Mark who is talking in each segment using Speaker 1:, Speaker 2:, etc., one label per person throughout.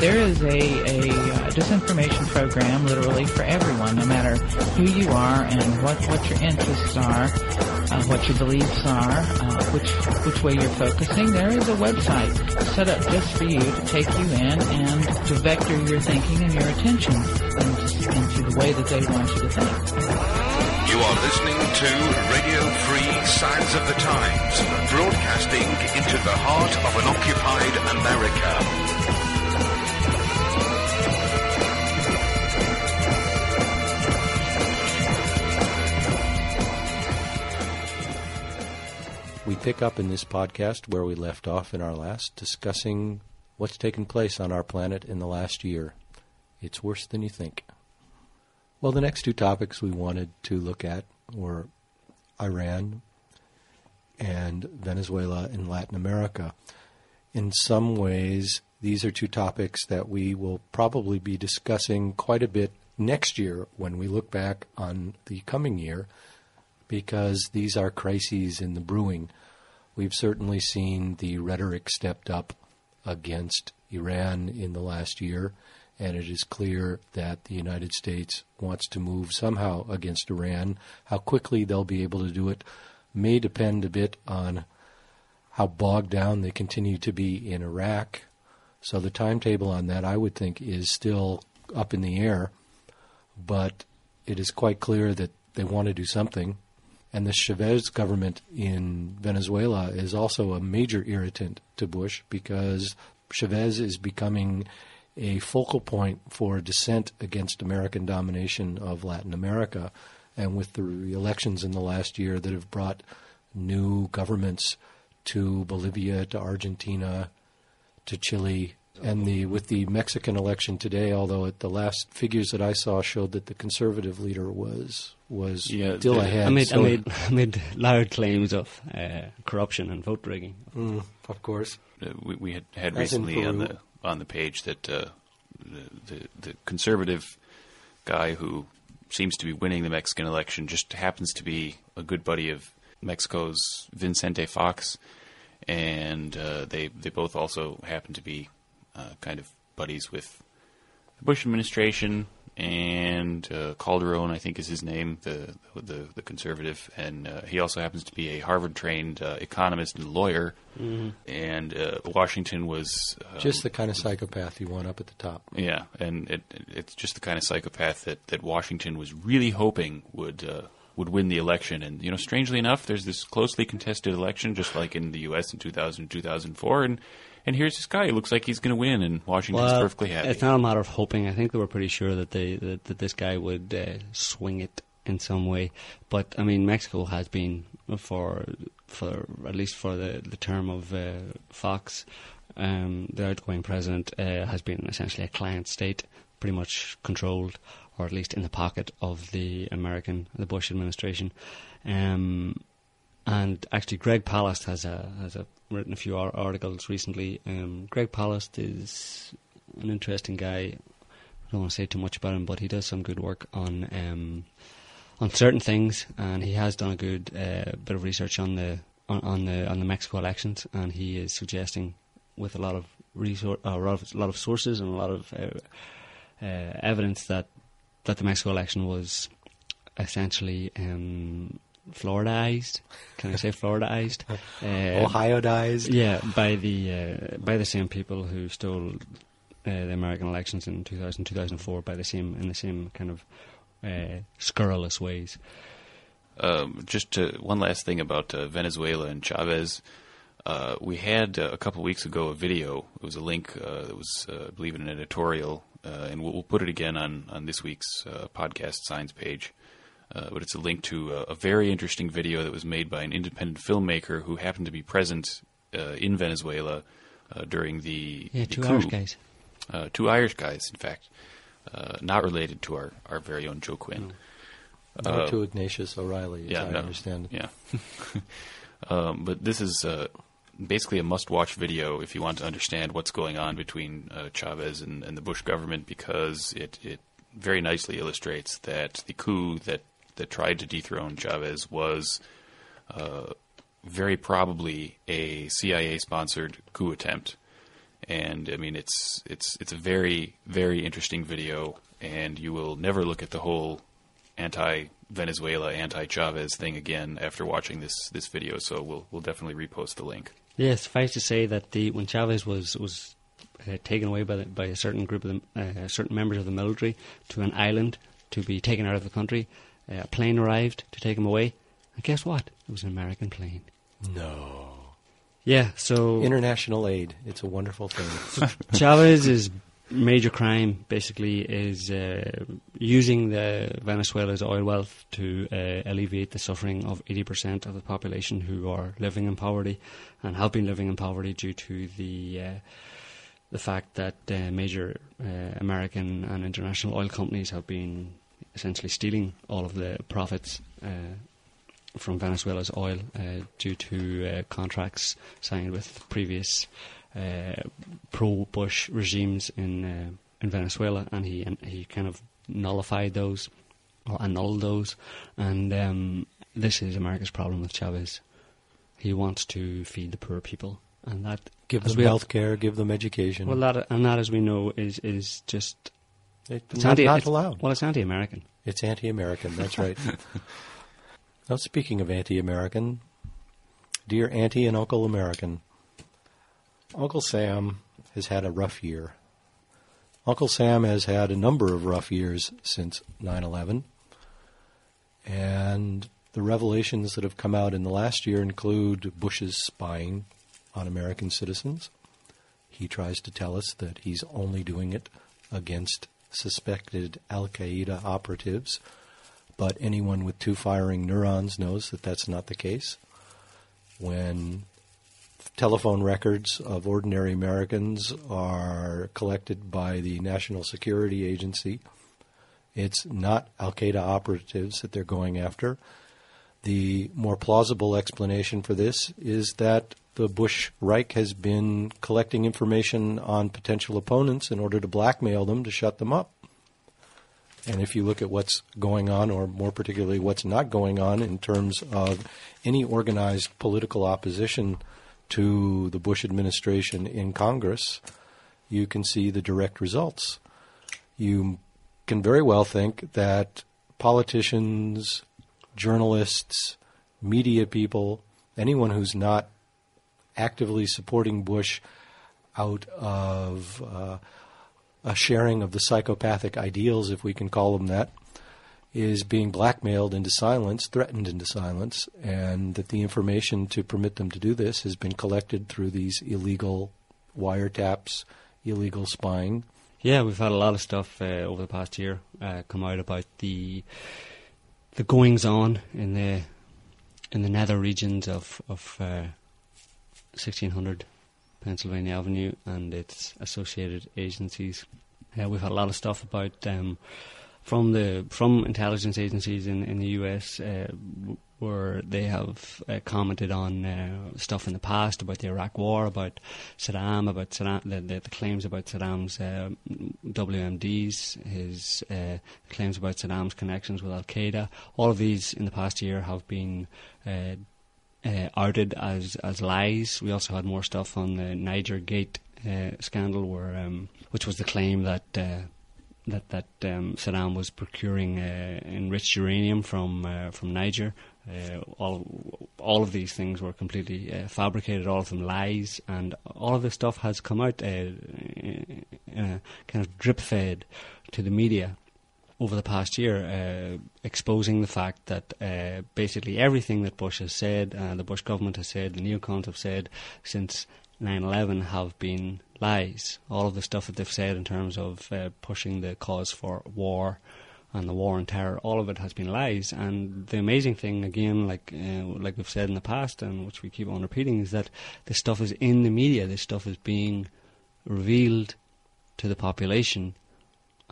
Speaker 1: there is a, a uh, disinformation program literally for everyone, no matter who you are and what, what your interests are, uh, what your beliefs are, uh, which which way you're focusing. There is a website set up just for you to take you in and to vector your thinking and your attention into, into the way that they want you to think.
Speaker 2: You are listening to Radio Free Signs of the Times, broadcasting into the heart of an occupied America.
Speaker 3: Pick up in this podcast where we left off in our last, discussing what's taken place on our planet in the last year. It's worse than you think. Well, the next two topics we wanted to look at were Iran and Venezuela in Latin America. In some ways, these are two topics that we will probably be discussing quite a bit next year when we look back on the coming year because these are crises in the brewing. We've certainly seen the rhetoric stepped up against Iran in the last year, and it is clear that the United States wants to move somehow against Iran. How quickly they'll be able to do it may depend a bit on how bogged down they continue to be in Iraq. So the timetable on that, I would think, is still up in the air, but it is quite clear that they want to do something. And the Chavez government in Venezuela is also a major irritant to Bush because Chavez is becoming a focal point for dissent against American domination of Latin America. And with the elections in the last year that have brought new governments to Bolivia, to Argentina, to Chile, and the with the Mexican election today, although at the last figures that I saw showed that the conservative leader was was
Speaker 4: Yeah,
Speaker 3: still
Speaker 4: the-
Speaker 3: ahead.
Speaker 5: Amid,
Speaker 3: So-
Speaker 5: amid, amid loud claims of uh, corruption and vote rigging.
Speaker 3: Mm, of course.
Speaker 4: Uh, we, we had had
Speaker 3: As
Speaker 4: recently on the on the page that uh, the, the the conservative guy who seems to be winning the Mexican election just happens to be a good buddy of Mexico's Vicente Fox, and uh, they they both also happen to be uh, kind of buddies with the Bush administration and uh, Calderon, I think is his name, the the, the conservative, and uh, he also happens to be a Harvard-trained uh, economist and lawyer. And uh, Washington was um,
Speaker 3: Just the kind of psychopath you want up at the top.
Speaker 4: yeah, and it, it's just the kind of psychopath that, that Washington was really hoping would uh, would win the election. And you know, strangely enough, there's this closely contested election, just like in the U.S. in 2000 2004, and and here's this guy who looks like he's going to win, and Washington's perfectly happy.
Speaker 5: It's not a matter of hoping. I think they were pretty sure that they that, that this guy would uh, swing it in some way. But I mean, Mexico has been for for at least for the the term of uh, Fox, um, the outgoing president uh, has been essentially a client state, pretty much controlled or at least in the pocket of the American the Bush administration. Um, and actually, Greg Palast has a has a, written a few ar- articles recently. Um, Greg Palast is an interesting guy. I don't want to say too much about him, but he does some good work on um, on certain things, and he has done a good uh, bit of research on the on, on the on the Mexico elections, and he is suggesting with a lot of uh, a lot of, a lot of sources and a lot of uh, uh, evidence that that the Mexico election was essentially um, Floridaized. Can I say Floridaized? Uh,
Speaker 3: Ohioized.
Speaker 5: yeah, by the uh, by the same people who stole uh, the American elections in 2000, 2004 by the same in the same kind of uh, scurrilous ways.
Speaker 4: Um, just to, one last thing about uh, Venezuela and Chavez. Uh, we had uh, a couple weeks ago a video. It was a link uh, that was, uh, I believe, in an editorial, uh, and we'll, we'll put it again on on this week's uh, podcast signs page. Uh, but it's a link to a, a very interesting video that was made by an independent filmmaker who happened to be present uh, in Venezuela uh, during the,
Speaker 5: Yeah,
Speaker 4: the
Speaker 5: two
Speaker 4: coup.
Speaker 5: Irish guys.
Speaker 4: Uh, two Irish guys, in fact, uh, not related to our, our very own Joe Quinn.
Speaker 3: Not
Speaker 4: Uh,
Speaker 3: to Ignatius O'Reilly, as
Speaker 4: yeah,
Speaker 3: I
Speaker 4: no,
Speaker 3: understand.
Speaker 4: Yeah. um, but this is uh, basically a must-watch video if you want to understand what's going on between uh, Chavez and, and the Bush government, because it, it very nicely illustrates that the coup that that tried to dethrone Chavez was uh, very probably a CIA-sponsored coup attempt, and I mean it's it's it's a very very interesting video, and you will never look at the whole anti-Venezuela, anti-Chavez thing again after watching this this video. So we'll we'll definitely repost the link.
Speaker 5: Yes, suffice to say that the when Chavez was was uh, taken away by the, by a certain group of the, uh, certain members of the military to an island to be taken out of the country, a plane arrived to take him away, and guess what? It was an American plane.
Speaker 3: No.
Speaker 5: Yeah, so
Speaker 3: International aid. It's a wonderful thing.
Speaker 5: Chavez's major crime basically is uh, using the Venezuela's oil wealth to uh, alleviate the suffering of 80% of the population who are living in poverty and have been living in poverty due to the uh, the fact that uh, major uh, American and international oil companies have been essentially stealing all of the profits uh, from Venezuela's oil uh, due to uh, contracts signed with previous uh, pro-Bush regimes in uh, in Venezuela, and he and he kind of nullified those or annulled those, and um, this is America's problem with Chavez. He wants to feed the poor people, and that
Speaker 3: Give them health care, give them education.
Speaker 5: Well, that and that, as we know, is is just
Speaker 3: it's not,
Speaker 5: anti-
Speaker 3: not
Speaker 5: it's-
Speaker 3: allowed.
Speaker 5: Well, it's anti-American.
Speaker 3: It's anti-American. That's right. now, speaking of anti-American, dear Auntie and Uncle American, Uncle Sam has had a rough year. Uncle Sam has had a number of rough years since 9/11, and the revelations that have come out in the last year include Bush's spying on American citizens. He tries to tell us that he's only doing it against suspected Al Qaeda operatives, but anyone with two firing neurons knows that that's not the case. When telephone records of ordinary Americans are collected by the National Security Agency, it's not Al Qaeda operatives that they're going after. The more plausible explanation for this is that the Bush Reich has been collecting information on potential opponents in order to blackmail them to shut them up. And if you look at what's going on, or more particularly what's not going on in terms of any organized political opposition to the Bush administration in Congress, you can see the direct results. You can very well think that politicians, journalists, media people, anyone who's not actively supporting Bush out of uh, a sharing of the psychopathic ideals, if we can call them that, is being blackmailed into silence, threatened into silence, and that the information to permit them to do this has been collected through these illegal wiretaps, illegal spying.
Speaker 5: Yeah, we've had a lot of stuff uh, over the past year uh, come out about the the goings on in the in the nether regions of of uh, 1600 Pennsylvania Avenue and its associated agencies. Uh, we've had a lot of stuff about um, from the from intelligence agencies in in the US. Uh, where they have uh, commented on uh, stuff in the past about the Iraq War, about Saddam, about Saddam, the, the, the claims about Saddam's uh, WMDs, his uh, claims about Saddam's connections with Al Qaeda. All of these in the past year have been outed as as lies. We also had more stuff on the Niger Gate uh, scandal, where um, which was the claim that. Uh, that that um, Saddam was procuring uh, enriched uranium from uh, from Niger. Uh, all all of these things were completely uh, fabricated, all of them lies, and all of this stuff has come out uh, in kind of drip fed to the media over the past year, uh, exposing the fact that uh, basically everything that Bush has said, uh, the Bush government has said, the neocons have said since 9/11 have been lies. All of the stuff that they've said in terms of uh, pushing the cause for war and the war on terror, all of it has been lies. And the amazing thing, again, like uh, like we've said in the past, and which we keep on repeating, is that this stuff is in the media. This stuff is being revealed to the population,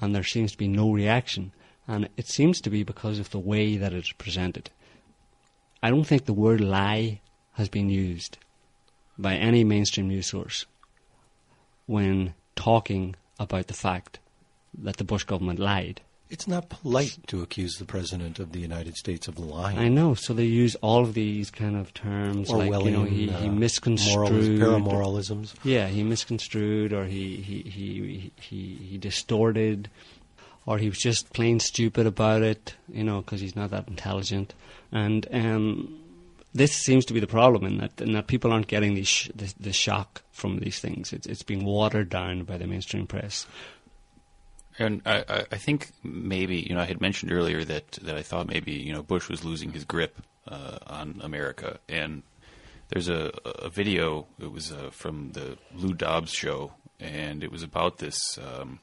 Speaker 5: and there seems to be no reaction. And it seems to be because of the way that it's presented. I don't think the word lie has been used by any mainstream news source when talking about the fact that the Bush government lied
Speaker 3: It's not polite to accuse the president of the United States of lying.
Speaker 5: I know. So they use all of these kind of terms, like you know, he, he
Speaker 3: uh,
Speaker 5: misconstrued,
Speaker 3: moralis- paramoralisms.
Speaker 5: Yeah, he misconstrued, or he he he he, he distorted, or he was just plain stupid about it. You know, because he's not that intelligent, and um, this seems to be the problem in that in that people aren't getting the sh- the, the shock from these things. It's it's being watered down by the mainstream press.
Speaker 4: And I, I- think maybe you know I had mentioned earlier that, that I thought maybe you know Bush was losing his grip uh, on America, and there's a, a video. It was uh, from the Lou Dobbs show, and it was about this um,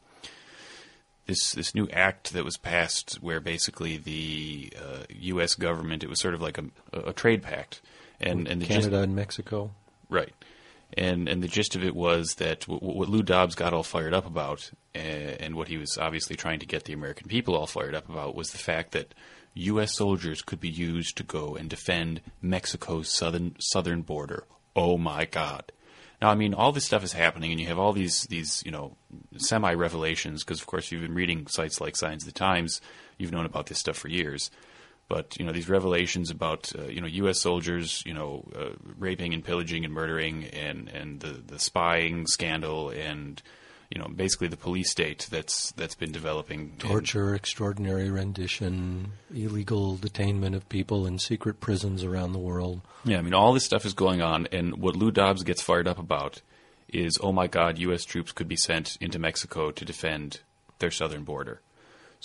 Speaker 4: this this new act that was passed, where basically the uh, U.S. government it was sort of like a, a trade pact, and and
Speaker 3: Canada and Mexico.
Speaker 4: Right. And and the gist of it was that w- what Lou Dobbs got all fired up about, uh, and what he was obviously trying to get the American people all fired up about, was the fact that U.S. soldiers could be used to go and defend Mexico's southern southern border. Oh my God! Now, I mean, all this stuff is happening, and you have all these these you know semi revelations because, of course, you've been reading sites like Signs of the Times. You've known about this stuff for years but you know these revelations about uh, you know U.S. soldiers, you know, uh, raping and pillaging and murdering, and and the the spying scandal, and you know basically the police state that's that's been developing.
Speaker 3: Torture, extraordinary rendition, illegal detainment of people in secret prisons around the world.
Speaker 4: Yeah, I mean, all this stuff is going on, and what Lou Dobbs gets fired up about is, oh my God, U.S. troops could be sent into Mexico to defend their southern border.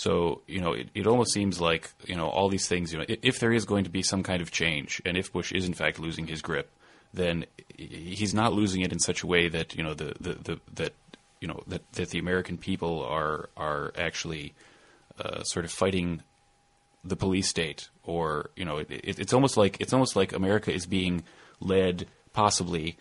Speaker 4: So, you know, it, it almost seems like, you know, all these things, you know, if there is going to be some kind of change, and if Bush is in fact losing his grip, then he's not losing it in such a way that, you know, the, the, the that, you know, that, that the American people are, are actually uh, sort of fighting the police state, or you know, it, it, it's almost like it's almost like America is being led possibly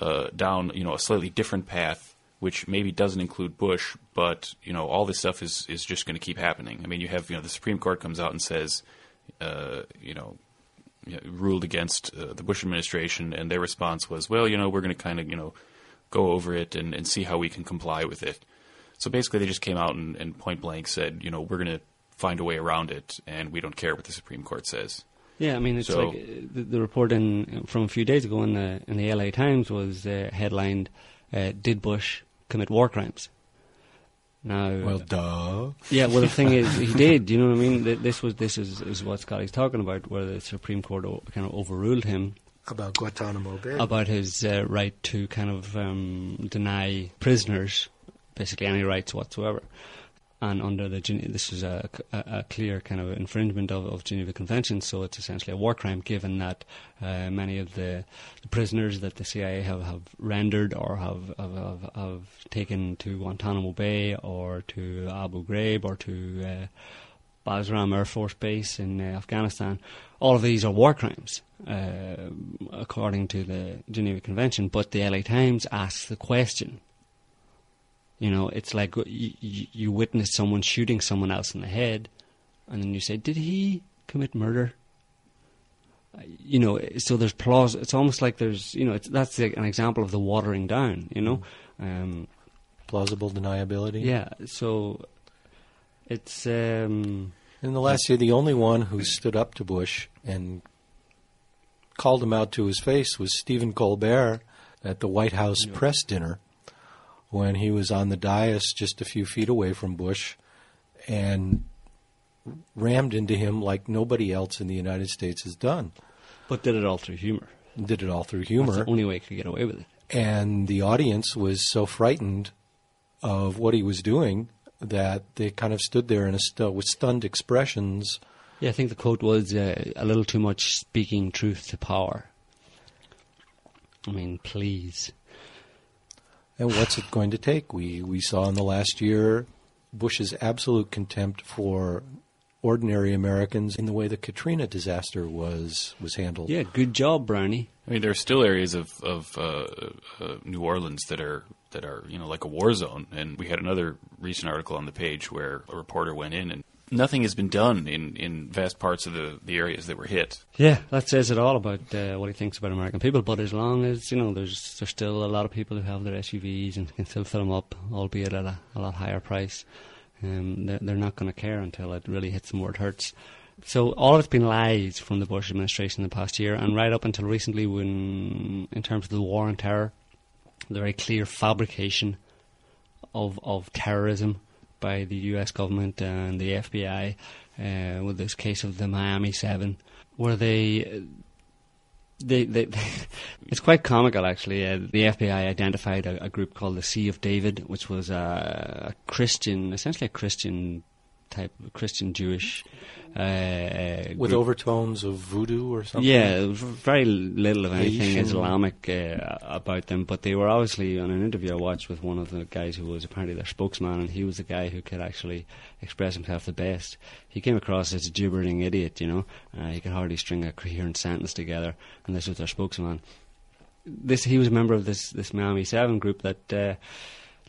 Speaker 4: uh, down you know a slightly different path, which maybe doesn't include Bush, but you know all this stuff is is just going to keep happening. I mean, you have you know the Supreme Court comes out and says, uh, you know. Ruled against uh, the Bush administration, and their response was, "Well, you know, we're going to kind of, you know, go over it and, and see how we can comply with it." So basically, they just came out and, and point blank said, you know, we're going to find a way around it, and we don't care what the Supreme Court says.
Speaker 5: Yeah, I mean, it's
Speaker 4: So-
Speaker 5: like uh, the, the report in, from a few days ago in the in the LA Times was uh, headlined uh, "Did Bush commit war crimes?" Now,
Speaker 3: Well, duh.
Speaker 5: yeah, well, the thing is, he did. You know what I mean? This was this is, is what Scotty's talking about, where the Supreme Court o- kind of overruled him
Speaker 3: About Guantanamo Bay.
Speaker 5: about his uh, right to kind of um, deny prisoners basically any rights whatsoever. And under the this is a, a, clear kind of infringement of, of Geneva Convention, so it's essentially a war crime. Given that uh, many of the, the prisoners that the CIA have, have rendered or have, have, have, have taken to Guantanamo Bay or to Abu Ghraib or to uh, Bagram Air Force Base in uh, Afghanistan. All of these are war crimes, uh, according to the Geneva Convention. But the LA Times asks the question. You know, it's like you, you witness someone shooting someone else in the head, and then you say, "Did he commit murder?" Uh, You know, so there's plaus. It's almost like there's, you know, it's, that's an example of the watering down. You know, um,
Speaker 3: Plausible deniability.
Speaker 5: yeah. So it's um,
Speaker 3: In the last year, the only one who stood up to Bush and called him out to his face was Stephen Colbert at the White House press dinner when he was on the dais just a few feet away from Bush and rammed into him like nobody else in the United States has done.
Speaker 5: but did it all through humor.
Speaker 3: Did it all through
Speaker 5: That's
Speaker 3: humor.
Speaker 5: the only way he could get away with it.
Speaker 3: and the audience was so frightened of what he was doing that they kind of stood there in a stu- with stunned expressions.
Speaker 5: Yeah, I think the quote was uh, a little too much speaking truth to power. I mean, please.
Speaker 3: And what's it going to take? We we saw in the last year Bush's absolute contempt for ordinary Americans in the way the Katrina disaster was was handled.
Speaker 5: Yeah, good job, Brownie.
Speaker 4: I mean, there are still areas of of uh, uh, New Orleans that are that are you know like a war zone, and we had another recent article on the page where a reporter went in and nothing has been done in, in vast parts of the, the areas that were hit.
Speaker 5: Yeah, that says it all about uh, what he thinks about American people. But as long as you know, there's there's still a lot of people who have their SUVs and can still fill them up, albeit at a, a lot higher price. Um, they're, they're not going to care until it really hits them where it hurts. So all of it's been lies from the Bush administration in the past year, and right up until recently, when in terms of the war on terror, the very clear fabrication of of terrorism by the U.S. government and the FBI, uh, with this case of the Miami Seven, where they. They, they, it's quite comical actually. Uh, the FBI identified a, a, group called the Sea of David, which was a, a Christian, essentially a Christian type, Christian Jewish uh,
Speaker 3: with
Speaker 5: group.
Speaker 3: overtones of voodoo or something.
Speaker 5: Yeah, very little of anything
Speaker 3: Haitian.
Speaker 5: Islamic uh, about them, but they were obviously on an interview I watched with one of the guys who was apparently their spokesman, and he was the guy who could actually express himself the best. He came across as a gibbering idiot, you know. Uh, he could hardly string a coherent sentence together, and this was their spokesman. This he was a member of this this Miami Seven group that.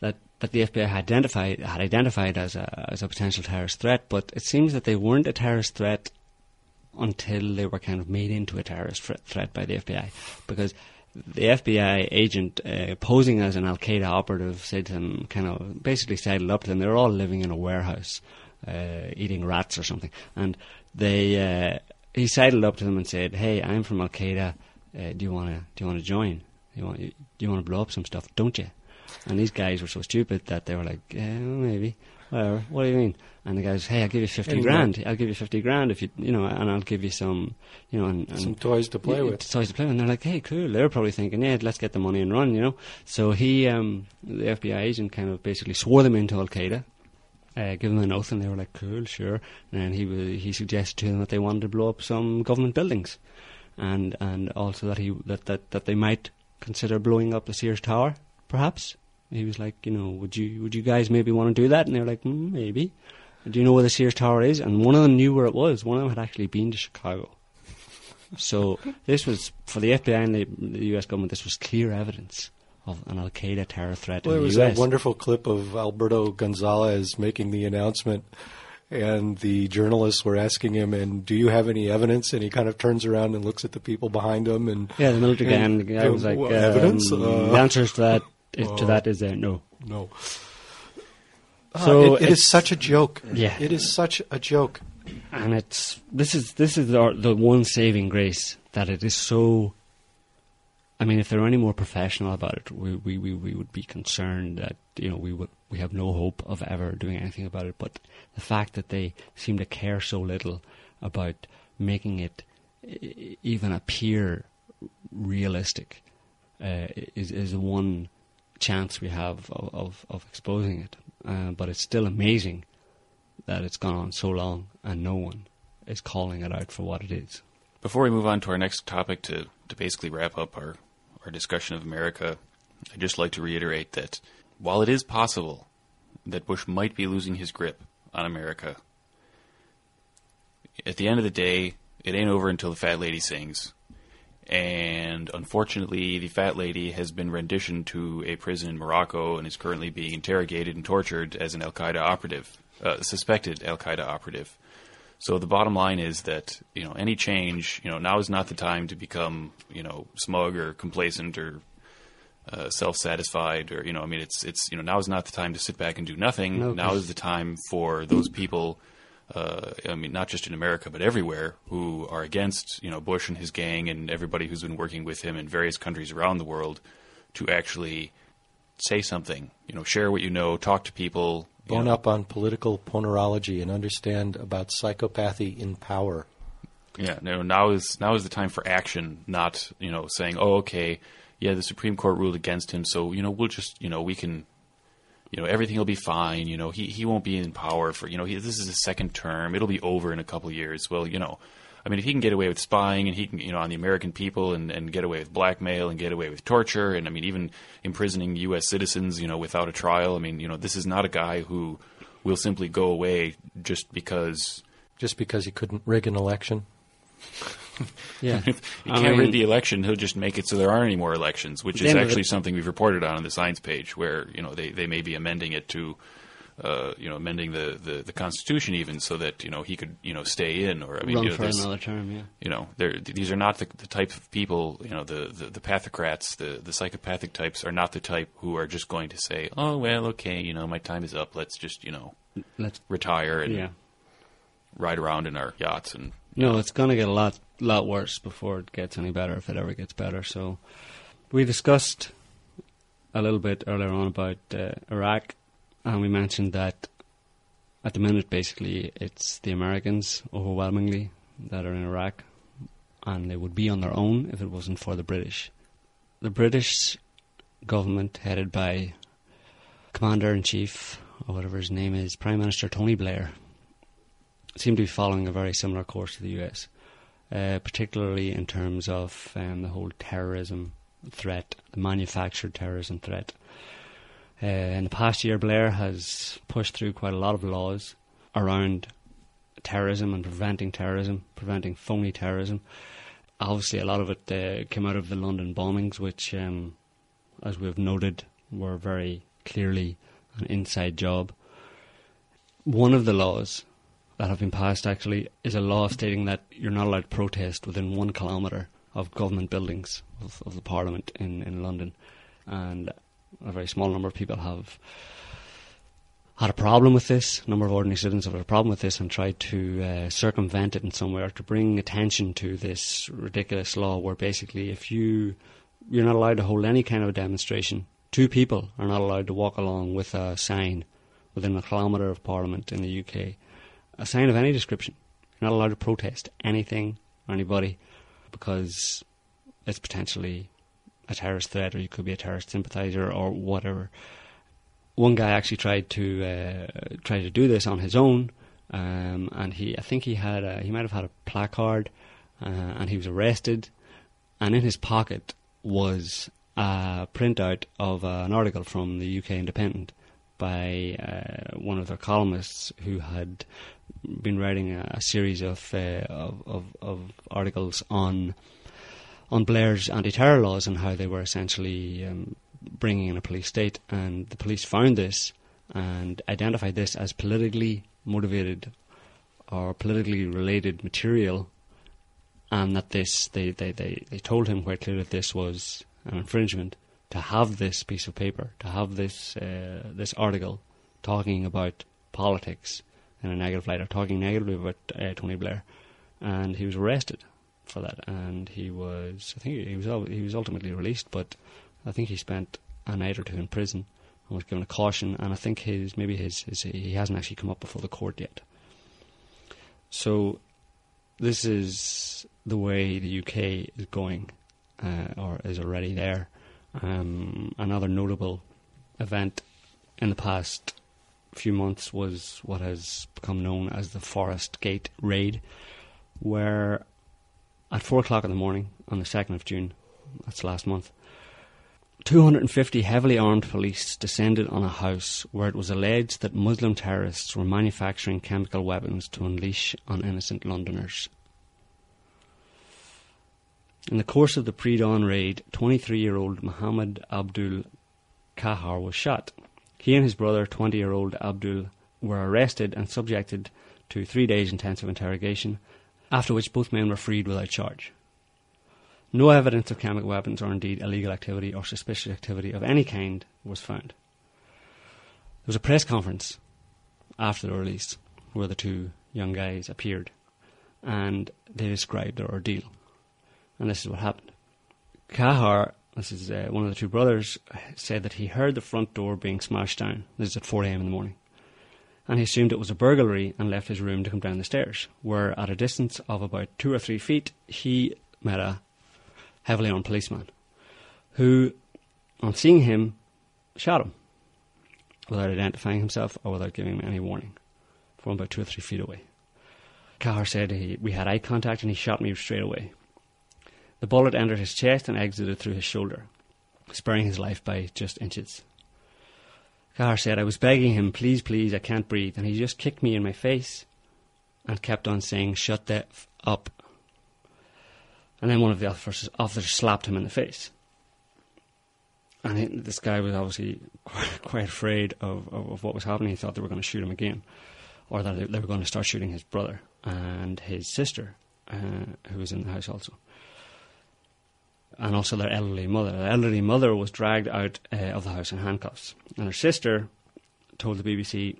Speaker 5: That that the FBI had identified had identified as a as a potential terrorist threat, but it seems that they weren't a terrorist threat until they were kind of made into a terrorist threat by the FBI, because the FBI agent uh, posing as an Al Qaeda operative said to them, kind of basically sidled up to them. They were all living in a warehouse, uh, eating rats or something, and they uh, he sidled up to them and said, "Hey, I'm from Al Qaeda. Uh, do you want to do you want to join? You want do you want to blow up some stuff? Don't you?" And these guys were so stupid that they were like, yeah, maybe, whatever. What do you mean? And the guys, hey, I'll give you fifty
Speaker 3: And
Speaker 5: grand. I'll give you fifty grand if you, you know, and I'll give you some, you know, and, and
Speaker 3: Some toys to play
Speaker 5: yeah,
Speaker 3: with.
Speaker 5: Toys to play with. And they're like, hey, cool. They're probably thinking, yeah, let's get the money and run, you know. So he, um, the FBI agent, kind of basically swore them into Al Qaeda. Uh, give them an oath, and they were like, "Cool, sure." And then he wa- he suggested to them that they wanted to blow up some government buildings, and and also that he that, that, that they might consider blowing up the Sears Tower, perhaps. He was like, you know, would you would you guys maybe want to do that? And they were like, mm, maybe. Do you know where the Sears Tower is? And one of them knew where it was. One of them had actually been to Chicago. So this was for the FBI and the, the U.S. government. This was clear evidence of an Al Qaeda terror threat
Speaker 3: Well,
Speaker 5: in
Speaker 3: there
Speaker 5: the
Speaker 3: was
Speaker 5: U.S.
Speaker 3: that wonderful clip of Alberto Gonzales making the announcement, and the journalists were asking him, "And do you have any evidence?" And he kind of turns around and looks at the people behind him, and
Speaker 5: yeah, the military guy,
Speaker 3: and,
Speaker 5: and the guy was like,
Speaker 3: what,
Speaker 5: um,
Speaker 3: "Evidence?
Speaker 5: the
Speaker 3: Uh,
Speaker 5: answers to that is, to
Speaker 3: uh,
Speaker 5: that is uh, no.
Speaker 3: no."
Speaker 5: So
Speaker 3: Uh, it, it is such a joke.
Speaker 5: Yeah.
Speaker 3: it is such a joke.
Speaker 5: and it's this is this is the, the one saving grace that it is so. I mean, if they were any more professional about it, we, we, we, we would be concerned that you know we would we have no hope of ever doing anything about it. But the fact that they seem to care so little about making it even appear realistic uh, is is one chance we have of of, of exposing it. Uh, but it's still amazing that it's gone on so long and no one is calling it out for what it is.
Speaker 4: Before we move on to our next topic, to, to basically wrap up our, our discussion of America, I'd just like to reiterate that while it is possible that Bush might be losing his grip on America, at the end of the day, it ain't over until the fat lady sings. And unfortunately, the fat lady has been renditioned to a prison in Morocco and is currently being interrogated and tortured as an Al Qaeda operative, uh, suspected Al Qaeda operative. So the bottom line is that you know any change, you know, now is not the time to become you know smug or complacent or uh, self-satisfied or you know I mean it's it's you know now is not the time to sit back and do nothing.
Speaker 5: No,
Speaker 4: now is the time for those people. Uh, I mean, not just in America, but everywhere, who are against, you know, Bush and his gang and everybody who's been working with him in various countries around the world, to actually say something. You know, share what you know, talk to people.
Speaker 3: Bone
Speaker 4: know.
Speaker 3: up on political ponerology and understand about psychopathy in power.
Speaker 4: Yeah, no. Now is now is the time for action, not you know saying, "Oh, okay, yeah, the Supreme Court ruled against him, so you know we'll just you know we can, you know everything will be fine. You know he he won't be in power for you know he, this is his second term. It'll be over in a couple years. Well, you know, I mean if he can get away with spying and he can you know on the American people and and get away with blackmail and get away with torture and I mean even imprisoning U.S. citizens you know without a trial. I mean you know this is not a guy who will simply go away just because
Speaker 3: Just because he couldn't rig an election.
Speaker 5: Yeah,
Speaker 4: If he can't rig the election, he'll just make it so there aren't any more elections, which is actually something we've reported on on the signs page, where you know they, they may be amending it to uh, you know, amending the, the, the Constitution even so that you know he could you know stay in, or I mean,
Speaker 5: Run
Speaker 4: you know,
Speaker 5: for another term, yeah.
Speaker 4: you know, these are not the, the type of people, you know, the, the, the pathocrats, the, the psychopathic types are not the type who are just going to say, oh, well, okay, you know, my time is up. Let's just, you know,
Speaker 5: Let's
Speaker 4: retire and
Speaker 5: yeah.
Speaker 4: ride around in our yachts. And
Speaker 5: No, it's going to get a lot lot worse before it gets any better, if it ever gets better. So, we discussed a little bit earlier on about uh, Iraq, and we mentioned that at the minute, basically, it's the Americans overwhelmingly that are in Iraq, and they would be on their own if it wasn't for the British. The British government, headed by Commander in Chief, or whatever his name is, Prime Minister Tony Blair, seem to be following a very similar course to the US, uh, particularly in terms of um, the whole terrorism threat, the manufactured terrorism threat. Uh, in the past year, Blair has pushed through quite a lot of laws around terrorism and preventing terrorism, preventing phony terrorism. Obviously, a lot of it uh, came out of the London bombings, which, um, as we've noted, were very clearly an inside job. One of the laws that have been passed actually is a law stating that you're not allowed to protest within one kilometre of government buildings of, of the Parliament in, in London. And a very small number of people have had a problem with this. A number of ordinary citizens have had a problem with this and tried to uh, circumvent it in some way or to bring attention to this ridiculous law where basically if you you're not allowed to hold any kind of a demonstration. Two people are not allowed to walk along with a sign within a kilometre of Parliament in the UK. A sign of any description. You're not allowed to protest anything or anybody because it's potentially a terrorist threat or you could be a terrorist sympathiser or whatever. One guy actually tried to uh, try to do this on his own, um, and he I think he had a, he might have had a placard, uh, and he was arrested, and in his pocket was a printout of an article from the UK Independent by uh, one of their columnists who had been writing a, a series of, uh, of, of of articles on on Blair's anti-terror laws and how they were essentially um, bringing in a police state. And the police found this and identified this as politically motivated or politically related material, and that this they, they, they, they told him quite clearly that this was an infringement to have this piece of paper, to have this uh, this article talking about politics in a negative light or talking negatively about uh, Tony Blair, and he was arrested for that, and he was I think he was he was ultimately released, but I think he spent a night or two in prison and was given a caution, and I think his maybe his, his he hasn't actually come up before the court yet. So this is the way the UK is going, uh, or is already there. Um, another notable event in the past few months was what has become known as the Forest Gate raid, where at four o'clock in the morning on the second of June, that's last month, 250 heavily armed police descended on a house where it was alleged that Muslim terrorists were manufacturing chemical weapons to unleash on innocent Londoners. In the course of the pre dawn raid, 23 year old Muhammad Abdul Kahar was shot. He and his brother, 20 year old Abdul, were arrested and subjected to three days' intensive interrogation, after which both men were freed without charge. No evidence of chemical weapons or indeed illegal activity or suspicious activity of any kind was found. There was a press conference after the release where the two young guys appeared and they described their ordeal. And this is what happened. Kahar, this is uh, one of the two brothers, said that he heard the front door being smashed down. This is at 4 a.m. in the morning. And he assumed it was a burglary and left his room to come down the stairs, where at a distance of about two or three feet, he met a heavily armed policeman who, on seeing him, shot him without identifying himself or without giving him any warning from about two or three feet away. Kahar said he, we had eye contact and he shot me straight away. The bullet entered his chest and exited through his shoulder, sparing his life by just inches. Kahar said, I was begging him, please, please, I can't breathe, and he just kicked me in my face and kept on saying, shut the f up. And then one of the officers, officers slapped him in the face. and he, this guy was obviously quite, quite afraid of, of, of what was happening. He thought they were going to shoot him again, or that they, were going to start shooting his brother and his sister, uh, who was in the house also, and also their elderly mother. The elderly mother was dragged out uh, of the house in handcuffs, and her sister told the BBC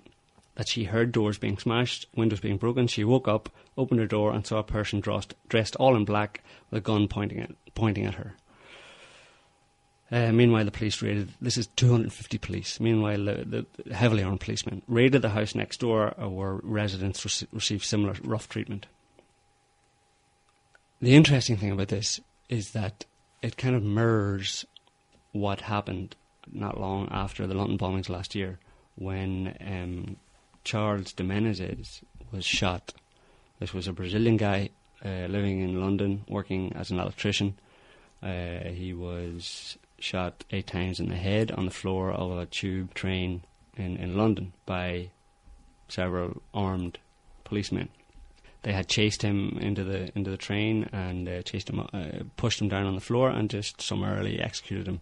Speaker 5: that she heard doors being smashed, windows being broken. She woke up, opened her door, and saw a person dressed, dressed all in black with a gun pointing at, pointing at her. Uh, meanwhile, the police raided. This is 250 police. Meanwhile, the, the heavily armed policemen raided the house next door, uh, where residents rec- received similar rough treatment. The interesting thing about this is that it kind of mirrors what happened not long after the London bombings last year, when um, Charles de Menezes was shot. This was a Brazilian guy uh, living in London, working as an electrician. Uh, he was shot eight times in the head on the floor of a tube train in, in London by several armed policemen. They had chased him into the into the train and uh, chased him, uh, pushed him down on the floor, and just summarily executed him,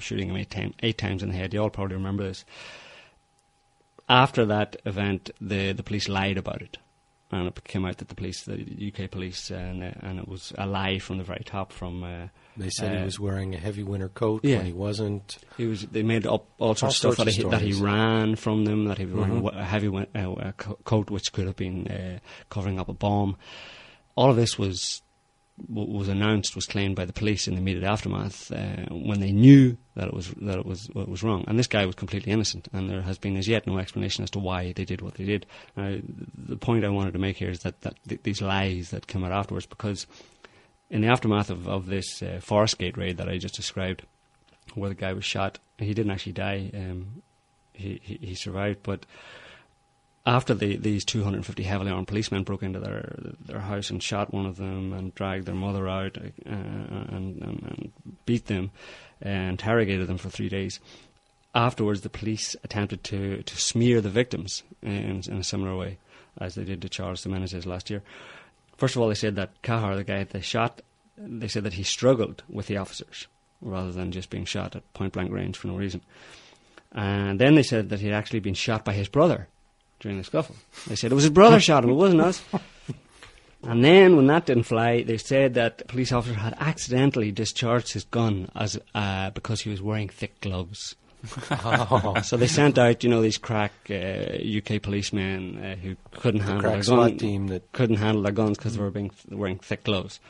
Speaker 5: shooting him eight, time, eight times in the head. You all probably remember this. After that event, the the police lied about it and it came out that the police, the UK police, and uh, and it was a lie from the very top. From uh,
Speaker 3: They said
Speaker 5: Uh,
Speaker 3: he was wearing a heavy winter coat
Speaker 5: yeah.
Speaker 3: when he wasn't.
Speaker 5: he was, they made up all sorts
Speaker 3: All
Speaker 5: of stuff
Speaker 3: sorts
Speaker 5: that
Speaker 3: of
Speaker 5: he that he ran from them, that he was wearing
Speaker 3: Mhm.
Speaker 5: a heavy win- uh, coat which could have been uh, covering up a bomb. All of this was w- was announced, was claimed by the police in the immediate aftermath uh, when they knew that it was that it was what was wrong. And this guy was completely innocent, and there has been as yet no explanation as to why they did what they did. Now, the point I wanted to make here is that, that th- these lies that came out afterwards, because in the aftermath of, of this uh, Forest Gate raid that I just described, where the guy was shot, he didn't actually die. Um, he, he he survived, but after the, these 250 heavily armed policemen broke into their their house and shot one of them and dragged their mother out uh, and, and, and beat them and interrogated them for three days. Afterwards, the police attempted to, to smear the victims in, in a similar way as they did to Charles de Menezes last year. First of all, they said that Kahar, the guy they shot, they said that he struggled with the officers rather than just being shot at point blank range for no reason. And then they said that he had actually been shot by his brother during the scuffle. They said it was his brother shot him, it wasn't us. And then, when that didn't fly, they said that the police officer had accidentally discharged his gun as uh, because he was wearing thick gloves.
Speaker 3: Oh,
Speaker 5: So they sent out, you know, these crack uh, UK policemen uh, who couldn't handle
Speaker 3: crack
Speaker 5: their gun,
Speaker 3: team that
Speaker 5: couldn't handle their guns because they were being wearing thick gloves.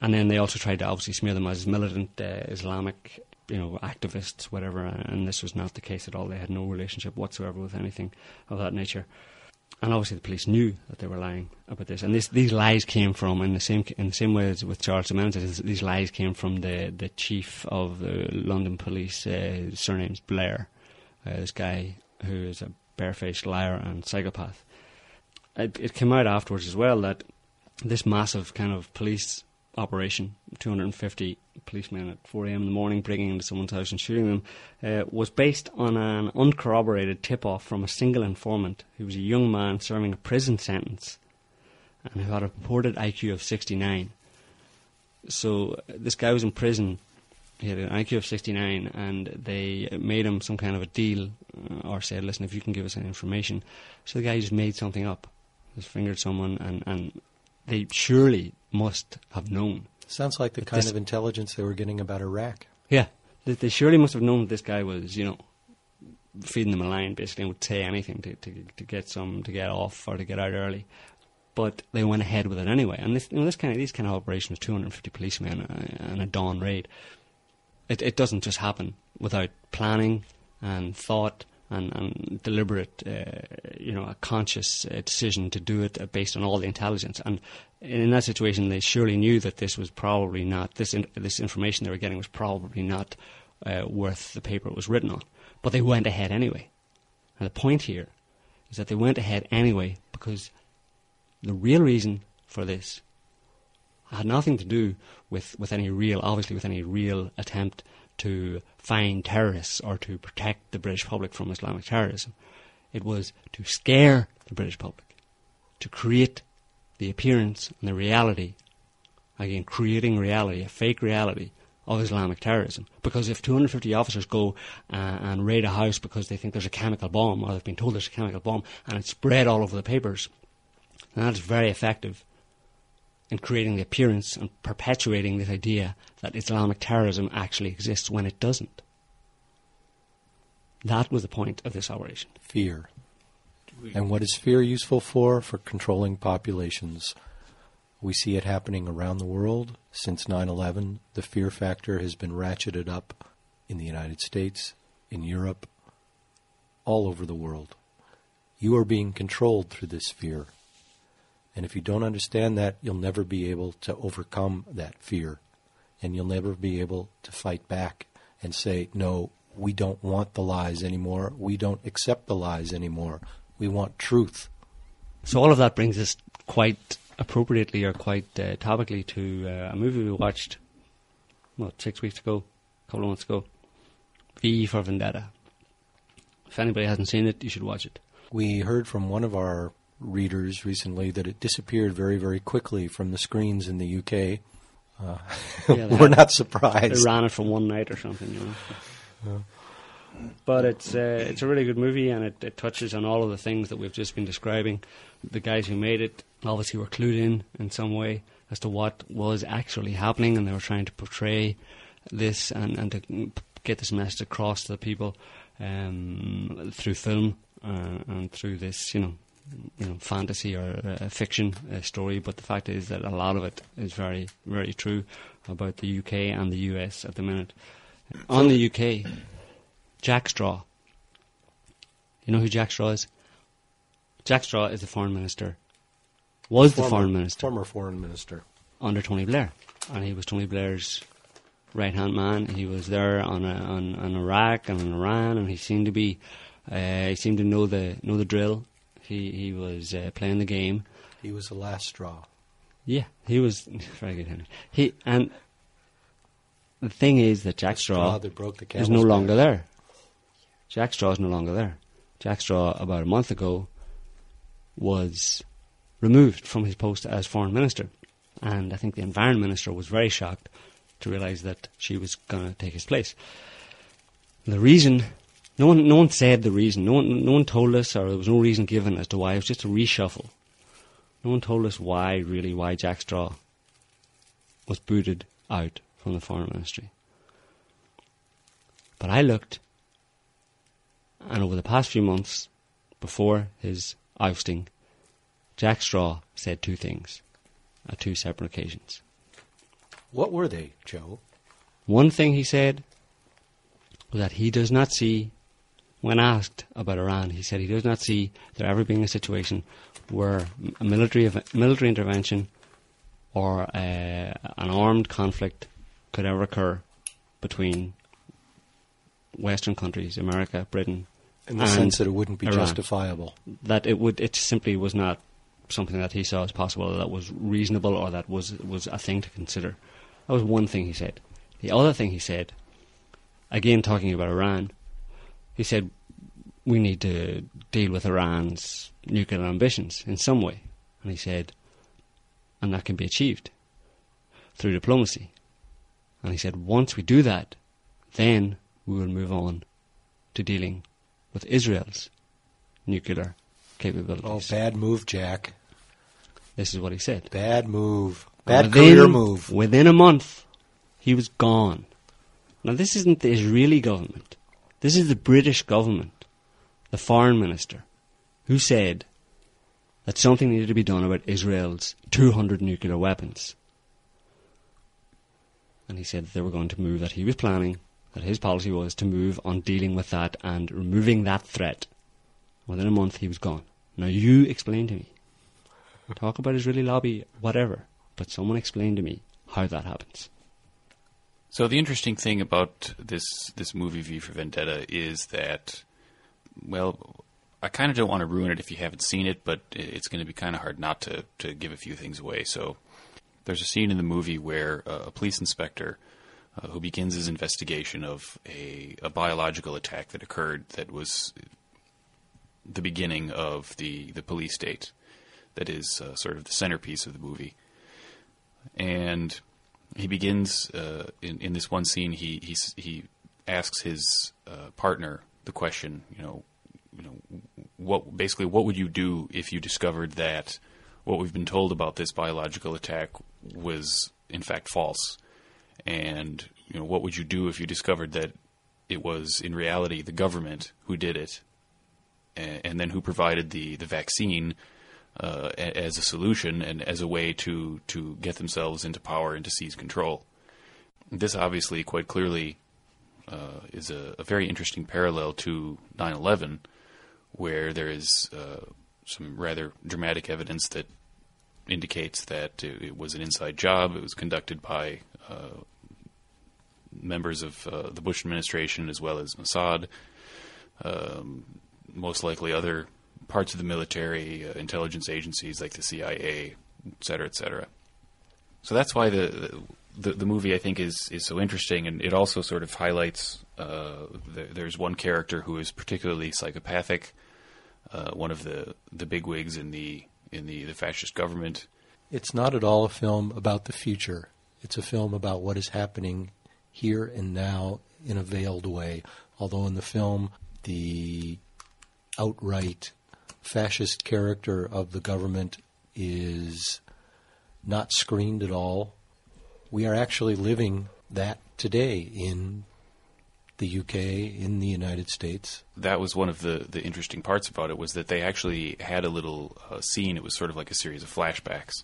Speaker 5: And then they also tried to obviously smear them as militant uh, Islamic, you know, activists, whatever. And this was not the case at all. They had no relationship whatsoever with anything of that nature. And obviously, the police knew that they were lying about this. And this, these lies came from, in the same in the same way as with Charles de Menezes, these lies came from the, the chief of the London police. Uh, surname's Blair. Uh, this guy who is a barefaced liar and psychopath. It, it came out afterwards as well that this massive kind of police operation, 250 policemen at 4 a.m. in the morning breaking into someone's house and shooting them, uh, was based on an uncorroborated tip off from a single informant who was a young man serving a prison sentence and who had a purported IQ of 69. So uh, this guy was in prison. He had an IQ of 69, and they made him some kind of a deal, uh, or said, "Listen, if you can give us any information." So the guy just made something up. Just fingered someone, and, and they surely must have known.
Speaker 3: sounds like the kind
Speaker 5: this-
Speaker 3: of intelligence they were getting about Iraq.
Speaker 5: Yeah, they, they surely must have known that this guy was, you know, feeding them a line basically, and would say anything to, to to get some to get off or to get out early. But they went ahead with it anyway, and this you know this kind of these kind of operations, 250 policemen and a dawn raid. It it doesn't just happen without planning and thought and, and deliberate, uh, you know, a conscious uh, decision to do it uh, based on all the intelligence. And in that situation, they surely knew that this was probably not this in, this information they were getting was probably not uh, worth the paper it was written on. But they went ahead anyway. And the point here is that they went ahead anyway because the real reason for this had nothing to do with, with any real, obviously, with any real attempt to find terrorists or to protect the British public from Islamic terrorism. It was to scare the British public, to create the appearance and the reality, again, creating reality, a fake reality of Islamic terrorism. Because if 250 officers go uh, and raid a house because they think there's a chemical bomb, or they've been told there's a chemical bomb, and it's spread all over the papers, then that is very effective in creating the appearance and perpetuating this idea that Islamic terrorism actually exists when it doesn't. That was the point of this operation.
Speaker 3: Fear. And what is fear useful for? For controlling populations. We see it happening around the world. Since 9 11, the fear factor has been ratcheted up in the United States, in Europe, all over the world. You are being controlled through this fear. And if you don't understand that, you'll never be able to overcome that fear. And you'll never be able to fight back and say, no, we don't want the lies anymore. We don't accept the lies anymore. We want truth.
Speaker 5: So all of that brings us quite appropriately or quite uh, topically to uh, a movie we watched, what, six weeks ago, a couple of months ago, V for Vendetta. If anybody hasn't seen it, you should watch it.
Speaker 3: We heard from one of our readers recently that it disappeared very, very quickly from the screens in the UK. Uh,
Speaker 5: Yeah,
Speaker 3: we're not
Speaker 5: They
Speaker 3: surprised.
Speaker 5: ran it for one night or something, you know. But it's uh, it's a really good movie, and it, it touches on all of the things that we've just been describing. The guys who made it obviously were clued in in some way as to what was actually happening, and they were trying to portray this and, and to get this message across to the people um, through film uh, and through this, you know, you know, fantasy or uh, fiction uh, story. But the fact is that a lot of it is very, very true about the UK and the US at the minute. On the UK, Jack Straw. You know who Jack Straw is? Jack Straw is the foreign minister. Was the foreign minister
Speaker 3: Former foreign minister.
Speaker 5: under Tony Blair, and he was Tony Blair's right hand man. He was there on a, on, on Iraq and on Iran, and he seemed to be uh, he seemed to know the know the drill. He he was uh, playing the game.
Speaker 3: He was the last straw.
Speaker 5: Yeah, he was very good. Henry. He and the thing is that Jack
Speaker 3: Straw
Speaker 5: Straw
Speaker 3: that broke the
Speaker 5: is no longer there. Jack Straw is no longer there. Jack Straw, about a month ago, was removed from his post as foreign minister, and I think the environment minister was very shocked to realise that she was going to take his place. The reason, no one, no one said the reason. No one, no one told us, or there was no reason given as to why. It was just a reshuffle. No one told us why, really, why Jack Straw was booted out from the foreign ministry. But I looked, and over the past few months, before his ousting, Jack Straw said two things at two separate occasions.
Speaker 3: What were they, Joe?
Speaker 5: One thing he said was that he does not see, when asked about Iran, he said he does not see there ever being a situation where a military military intervention or uh, an armed conflict could ever occur between Western countries, America, Britain,
Speaker 3: In the sense that it wouldn't be
Speaker 5: Iran
Speaker 3: justifiable.
Speaker 5: that it would it simply was not something that he saw as possible, that was reasonable, or that was was a thing to consider. That was one thing he said. The other thing he said, again talking about Iran, he said we need to deal with Iran's nuclear ambitions in some way, and he said, and that can be achieved through diplomacy. And he said once we do that, then we will move on to dealing with Israel's nuclear capabilities.
Speaker 3: Oh, bad move, Jack.
Speaker 5: This is what he said.
Speaker 3: Bad move. Bad
Speaker 5: Within-
Speaker 3: career move.
Speaker 5: Within a month, he was gone. Now, this isn't the Israeli government. This is the British government, the foreign minister, who said that something needed to be done about Israel's 200 nuclear weapons. And he said that they were going to move, that he was planning, that his policy was to move on dealing with that and removing that threat. Within a month, he was gone. Now, you explain to me. Talk about Israeli lobby, whatever. But someone explain to me how that happens.
Speaker 4: So the interesting thing about this this movie V for Vendetta is that, well, I kind of don't want to ruin it if you haven't seen it, but it's going to be kind of hard not to to give a few things away. So there's a scene in the movie where uh, a police inspector uh, who begins his investigation of a, a biological attack that occurred that was the beginning of the the police state that is uh, sort of the centerpiece of the movie and he begins uh, in in this one scene. He he he asks his uh, partner the question. You know, you know, what basically what would you do if you discovered that what we've been told about this biological attack was in fact false, and you know what would you do if you discovered that it was in reality the government who did it, and, and then who provided the the vaccine uh, as a solution and as a way to to get themselves into power and to seize control. This obviously quite clearly uh, is a, a, very interesting parallel to 9/11, where there is uh, some rather dramatic evidence that indicates that it was an inside job. It was conducted by uh, members of uh, the Bush administration as well as Mossad, um, most likely other parts of the military, uh, intelligence agencies like the CIA, et cetera, et cetera. So that's why the, the the, movie I think is is so interesting, and it also sort of highlights. Uh, the, there's one character who is particularly psychopathic, uh, one of the the bigwigs in the in the, the fascist government.
Speaker 3: It's not at all a film about the future. It's a film about what is happening here and now in a veiled way. Although in the film, the outright fascist character of the government is not screened at all. We are actually living that today in the UK, in the United States.
Speaker 4: That was one of the, the interesting parts about it was that they actually had a little uh, scene. It was sort of like a series of flashbacks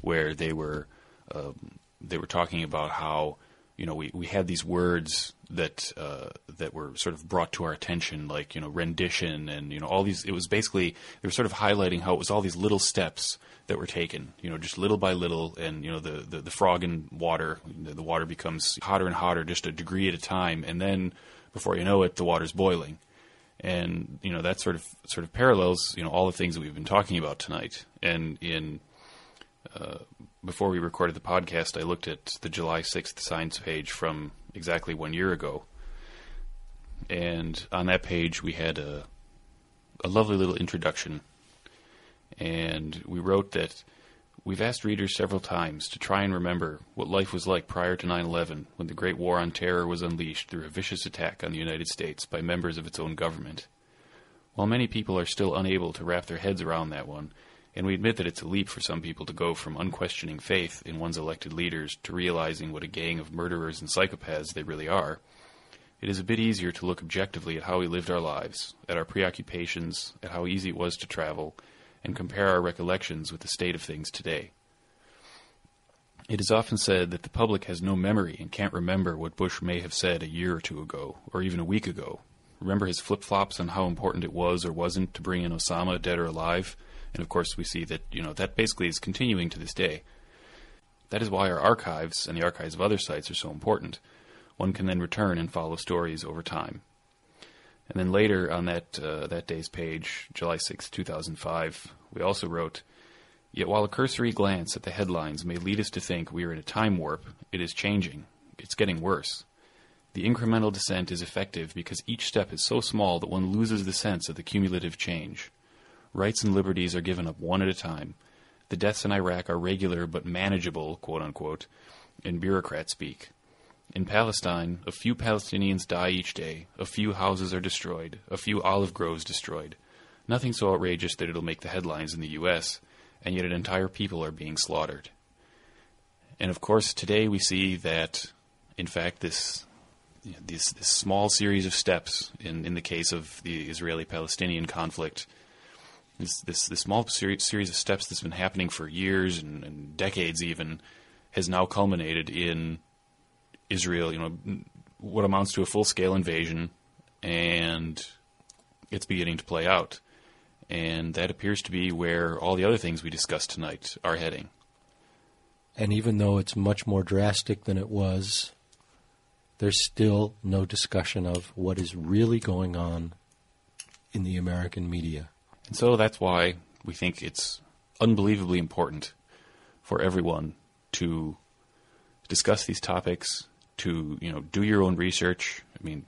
Speaker 4: where they were um, they were talking about how you know, we, we had these words that uh, that were sort of brought to our attention, like you know, rendition, and you know, all these. It was basically they were sort of highlighting how it was all these little steps that were taken, you know, just little by little, and you know, the the, the frog in water, the water becomes hotter and hotter, just a degree at a time, and then before you know it, the water's boiling, and you know, that sort of sort of parallels, you know, all the things that we've been talking about tonight, and in uh, before we recorded the podcast, I looked at the July 6th Signs page from exactly one year ago. And on that page, we had a, a lovely little introduction. And we wrote that we've asked readers several times to try and remember what life was like prior to 9 11 when the Great War on Terror was unleashed through a vicious attack on the United States by members of its own government. While many people are still unable to wrap their heads around that one, and we admit that it's a leap for some people to go from unquestioning faith in one's elected leaders to realizing what a gang of murderers and psychopaths they really are. It is a bit easier to look objectively at how we lived our lives, at our preoccupations, at how easy it was to travel, and compare our recollections with the state of things today. It is often said that the public has no memory and can't remember what Bush may have said a year or two ago, or even a week ago. Remember his flip flops on how important it was or wasn't to bring in Osama, dead or alive? And of course, we see that you know that basically is continuing to this day. That is why our archives and the archives of other sites are so important. One can then return and follow stories over time. And then later on that uh, that day's page, July 6, 2005, we also wrote, Yet while a cursory glance at the headlines may lead us to think we are in a time warp, it is changing. It's getting worse. The incremental descent is effective because each step is so small that one loses the sense of the cumulative change. Rights and liberties are given up one at a time. The deaths in Iraq are regular but manageable, quote unquote, in bureaucrat speak. In Palestine, a few Palestinians die each day, a few houses are destroyed, a few olive groves destroyed. Nothing so outrageous that it'll make the headlines in the U.S., and yet an entire people are being slaughtered. And of course, today we see that, in fact, this you know, this, this small series of steps in, in the case of the Israeli Palestinian conflict this this, this small series of steps that's been happening for years and, and decades even has now culminated in Israel, you know, what amounts to a full scale invasion, and it's beginning to play out. And that appears to be where all the other things we discussed tonight are heading.
Speaker 3: And even though it's much more drastic than it was, there's still no discussion of what is really going on in the American media.
Speaker 4: And so that's why we think it's unbelievably important for everyone to discuss these topics, to, you know, do your own research. I mean,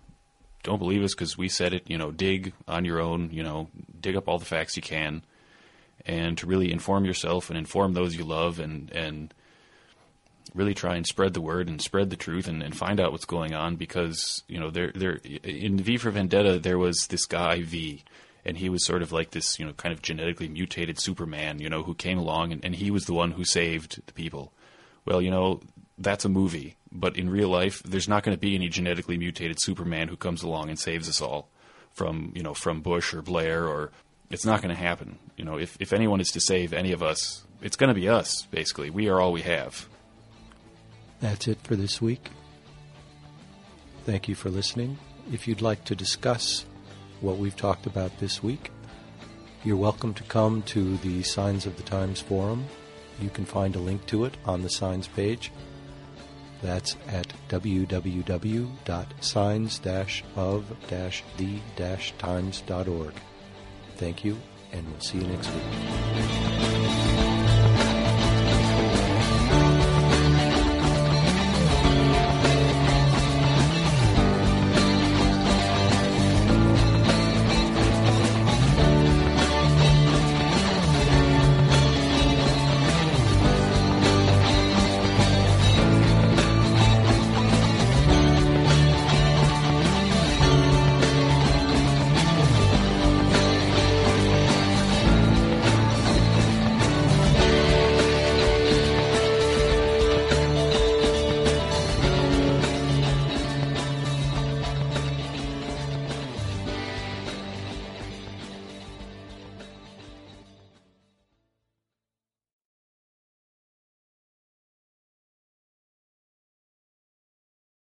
Speaker 4: don't believe us because we said it, you know, dig on your own, you know, dig up all the facts you can and to really inform yourself and inform those you love and, and really try and spread the word and spread the truth and, and find out what's going on because you know there there in V for Vendetta there was this guy V and he was sort of like this you know kind of genetically mutated Superman you know who came along and, and he was the one who saved the people. Well, you know that's a movie, but in real life there's not going to be any genetically mutated Superman who comes along and saves us all from you know from Bush or Blair or it's not going to happen. You know if if anyone is to save any of us, it's going to be us basically. We are all we have.
Speaker 3: That's it for this week. Thank you for listening. If you'd like to discuss what we've talked about this week, you're welcome to come to the Signs of the Times forum. You can find a link to it on the Signs page. That's at www.signs-of-the-times.org. Thank you, and we'll see you next week.